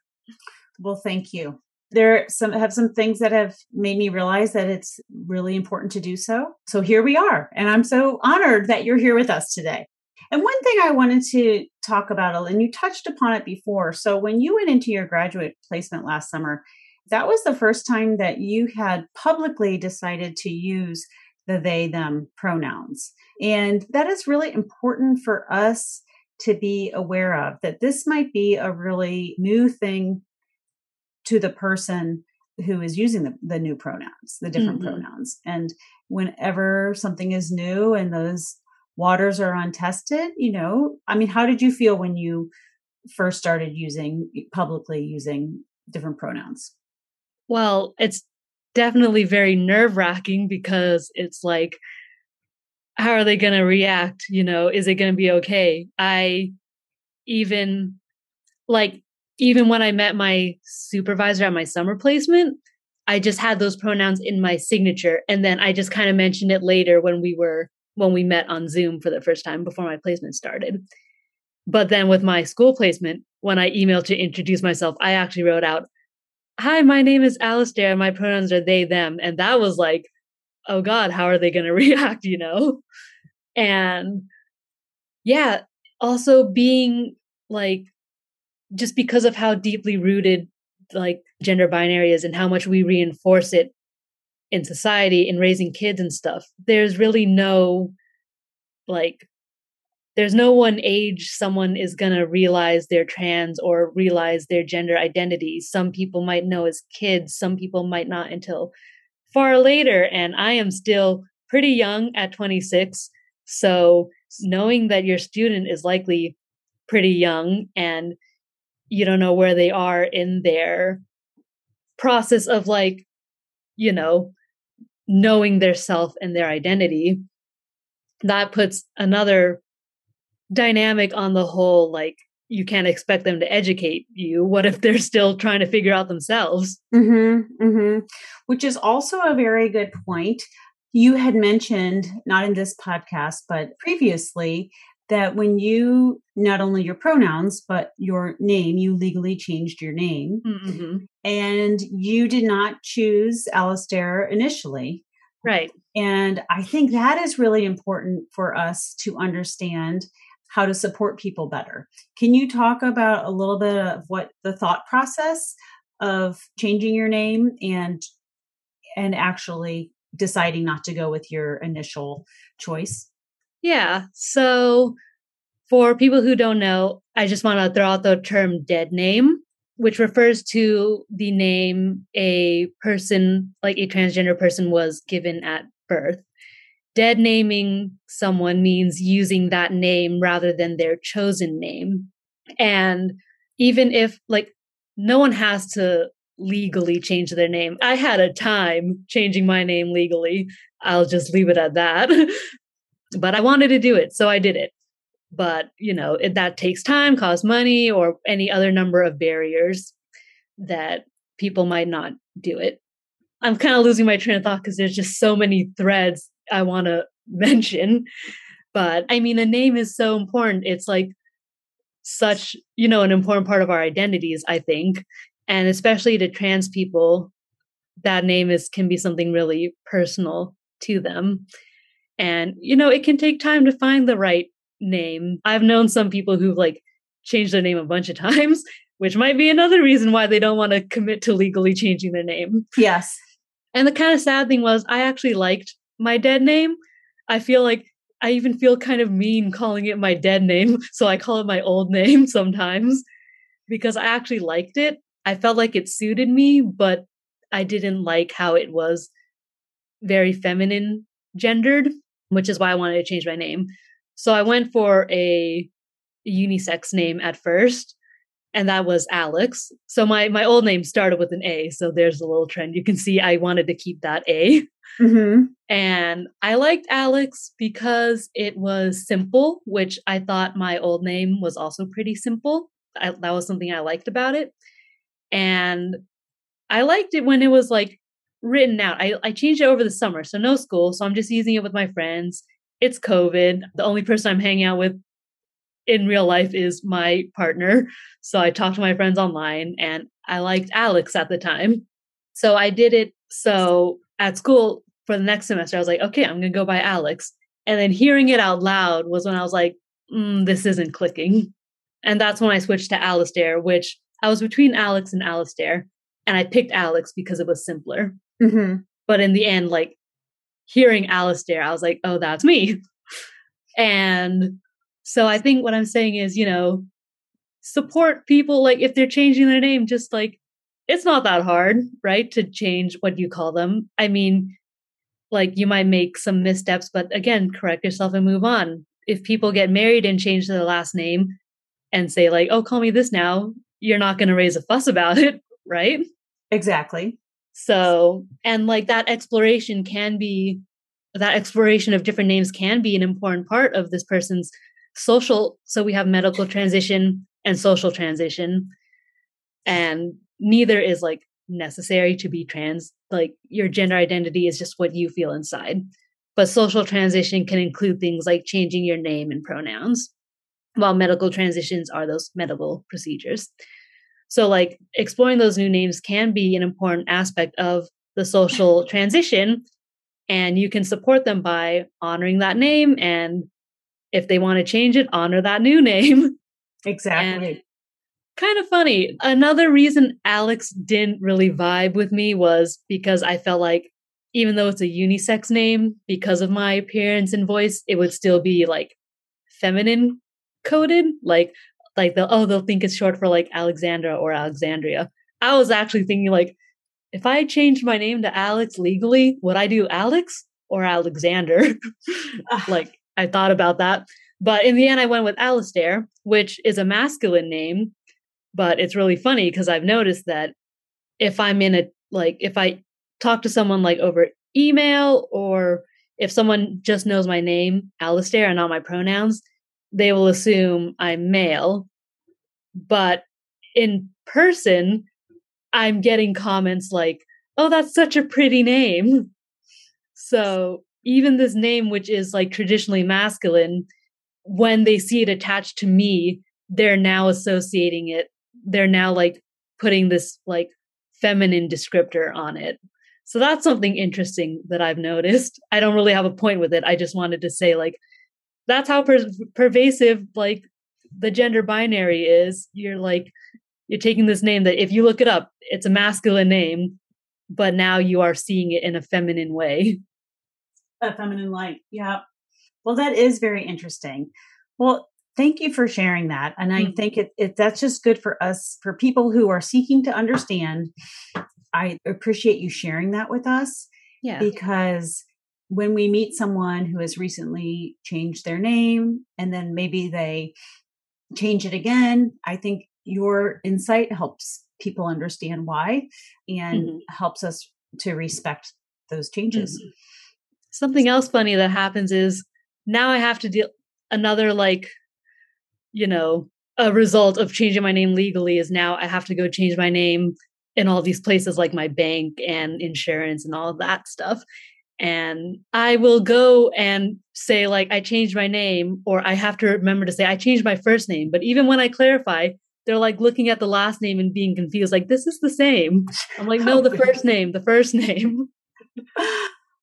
Well, thank you there some have some things that have made me realize that it's really important to do so. So here we are, and I'm so honored that you're here with us today. And one thing I wanted to talk about, and you touched upon it before. So when you went into your graduate placement last summer, that was the first time that you had publicly decided to use the they them pronouns. And that is really important for us to be aware of that this might be a really new thing to the person who is using the, the new pronouns, the different mm-hmm. pronouns. And whenever something is new and those waters are untested, you know, I mean, how did you feel when you first started using publicly using different pronouns? Well, it's definitely very nerve wracking because it's like, how are they going to react? You know, is it going to be okay? I even like even when I met my supervisor at my summer placement, I just had those pronouns in my signature. And then I just kind of mentioned it later when we were, when we met on Zoom for the first time before my placement started. But then with my school placement, when I emailed to introduce myself, I actually wrote out, Hi, my name is Alistair. My pronouns are they, them. And that was like, oh God, how are they going <laughs> to react, you know? And yeah, also being like just because of how deeply rooted like gender binary is and how much we reinforce it in society in raising kids and stuff there's really no like there's no one age someone is going to realize they're trans or realize their gender identity. Some people might know as kids some people might not until far later and i am still pretty young at 26 so knowing that your student is likely pretty young and you don't know where they are in their process of like you know knowing their self and their identity. That puts another dynamic on the whole like you can't expect them to educate you. What if they're still trying to figure out themselves? Mm-hmm, mm-hmm. which is also a very good point. You had mentioned not in this podcast but previously that when you not only your pronouns but your name you legally changed your name. Mm-hmm. and you did not choose Alistair initially. Right. And i think that is really important for us to understand how to support people better. Can you talk about a little bit of what the thought process of changing your name and and actually deciding not to go with your initial choice yeah. So for people who don't know, I just want to throw out the term dead name, which refers to the name a person, like a transgender person, was given at birth. Dead naming someone means using that name rather than their chosen name. And even if, like, no one has to legally change their name. I had a time changing my name legally. I'll just leave it at that. <laughs> but I wanted to do it, so I did it. But, you know, it, that takes time, costs money, or any other number of barriers that people might not do it. I'm kind of losing my train of thought because there's just so many threads I want to <laughs> mention. But I mean, a name is so important. It's like such, you know, an important part of our identities, I think. And especially to trans people, that name is can be something really personal to them. And, you know, it can take time to find the right name. I've known some people who've like changed their name a bunch of <laughs> times, which might be another reason why they don't want to commit to legally changing their name. Yes. And the kind of sad thing was, I actually liked my dead name. I feel like I even feel kind of mean calling it my dead name. <laughs> So I call it my old name <laughs> sometimes because I actually liked it. I felt like it suited me, but I didn't like how it was very feminine gendered, which is why I wanted to change my name. So I went for a unisex name at first, and that was Alex. So my my old name started with an A, so there's a little trend. You can see I wanted to keep that A. Mm-hmm. And I liked Alex because it was simple, which I thought my old name was also pretty simple. I, that was something I liked about it. And I liked it when it was like written out. I, I changed it over the summer, so no school. So I'm just using it with my friends. It's COVID. The only person I'm hanging out with in real life is my partner. So I talked to my friends online and I liked Alex at the time. So I did it. So at school for the next semester, I was like, okay, I'm going to go by Alex. And then hearing it out loud was when I was like, mm, this isn't clicking. And that's when I switched to Alistair, which I was between Alex and Alistair. And I picked Alex because it was simpler. Mm-hmm. But in the end, like hearing Alistair, I was like, oh, that's me. <laughs> And so I think what I'm saying is, you know, support people like if they're changing their name, just like it's not that hard, right? To change what you call them. I mean, like you might make some missteps, but again, correct yourself and move on. If people get married and change their last name and say, like, oh, call me this now, you're not going to raise a fuss about it, <laughs> right? Exactly. So, and like that exploration can be, that exploration of different names can be an important part of this person's social. So we have medical transition and social transition. And neither is like necessary to be trans. Like your gender identity is just what you feel inside. But social transition can include things like changing your name and pronouns, while medical transitions are those medical procedures. So, like, exploring those new names can be an important aspect of the social transition. And you can support them by honoring that name. And if they want to change it, honor that new name. <laughs> Exactly. And kind of funny. Another reason Alex didn't really vibe with me was because I felt like even though it's a unisex name, because of my appearance and voice, it would still be like feminine coded. Like like they'll oh they'll think it's short for like Alexandra or Alexandria. I was actually thinking like if I changed my name to Alex legally, would I do Alex or Alexander? <laughs> <laughs> like I thought about that. But in the end I went with Alistair, which is a masculine name, but it's really funny because I've noticed that if I'm in a like if I talk to someone like over email or if someone just knows my name, Alistair, and not my pronouns, they will assume I'm male. But in person, I'm getting comments like, oh, that's such a pretty name. So even this name, which is like traditionally masculine, when they see it attached to me, they're now associating it. They're now like putting this like feminine descriptor on it. So that's something interesting that I've noticed. I don't really have a point with it. I just wanted to say, like, that's how per- pervasive like the gender binary is. You're like you're taking this name that if you look it up it's a masculine name but now you are seeing it in a feminine way. A feminine light yeah well that is very interesting. Well thank you for sharing that and i mm-hmm. think it, it that's just good for us for people who are seeking to understand. I appreciate you sharing that with us yeah. because when we meet someone who has recently changed their name and then maybe they change it again, I think your insight helps people understand why and mm-hmm. helps us to respect those changes. Mm-hmm. Something else funny that happens is now I have to deal another like you know a result of changing my name legally is now I have to go change my name in all these places like my bank and insurance and all of that stuff and I will go and say like I changed my name or I have to remember to say I changed my first name. But even when I clarify, they're like looking at the last name and being confused, like this is the same. I'm like, no, the <laughs> first name, the first name.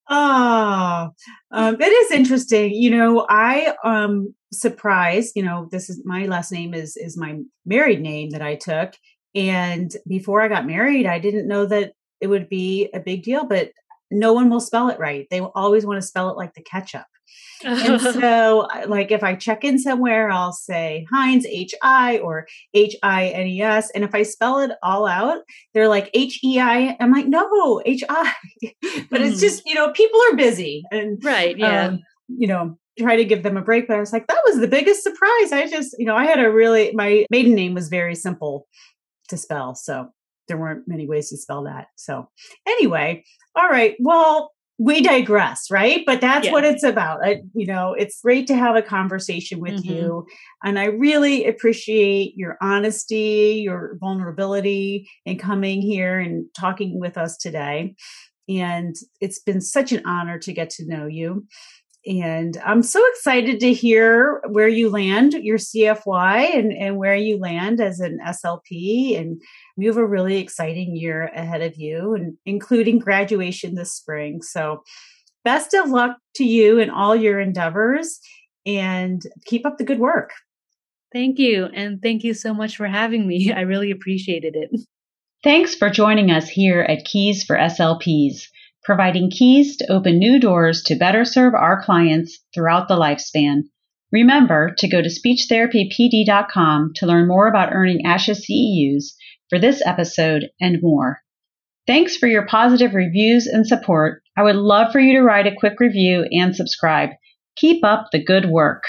Oh, <laughs> um, it is interesting. You know, I um surprised. You know, this is my last name is is my married name that I took, and before I got married, I didn't know that it would be a big deal. But no one will spell it right. They will always want to spell it like the ketchup and <laughs> so, like, if I check in somewhere, I'll say Hines, H I or H I N E S. And if I spell it all out, they're like H E I. I'm like, no, H I. <laughs> but mm. it's just, you know, people are busy. And, right. Yeah. Um, you know, try to give them a break. But I was like, that was the biggest surprise. I just, you know, I had a really, my maiden name was very simple to spell. So there weren't many ways to spell that. So anyway, all right. Well, we digress, right? But that's yeah. what it's about. I, you know, it's great to have a conversation with mm-hmm. you. And I really appreciate your honesty, your vulnerability in coming here and talking with us today. And it's been such an honor to get to know you. And I'm so excited to hear where you land your CFY and, and where you land as an SLP. And you have a really exciting year ahead of you, and including graduation this spring. So, best of luck to you in all your endeavors and keep up the good work. Thank you. And thank you so much for having me. <laughs> I really appreciated it. Thanks for joining us here at Keys for SLPs providing keys to open new doors to better serve our clients throughout the lifespan. Remember to go to speechtherapypd.com to learn more about earning ASHA CEUs for this episode and more. Thanks for your positive reviews and support. I would love for you to write a quick review and subscribe. Keep up the good work.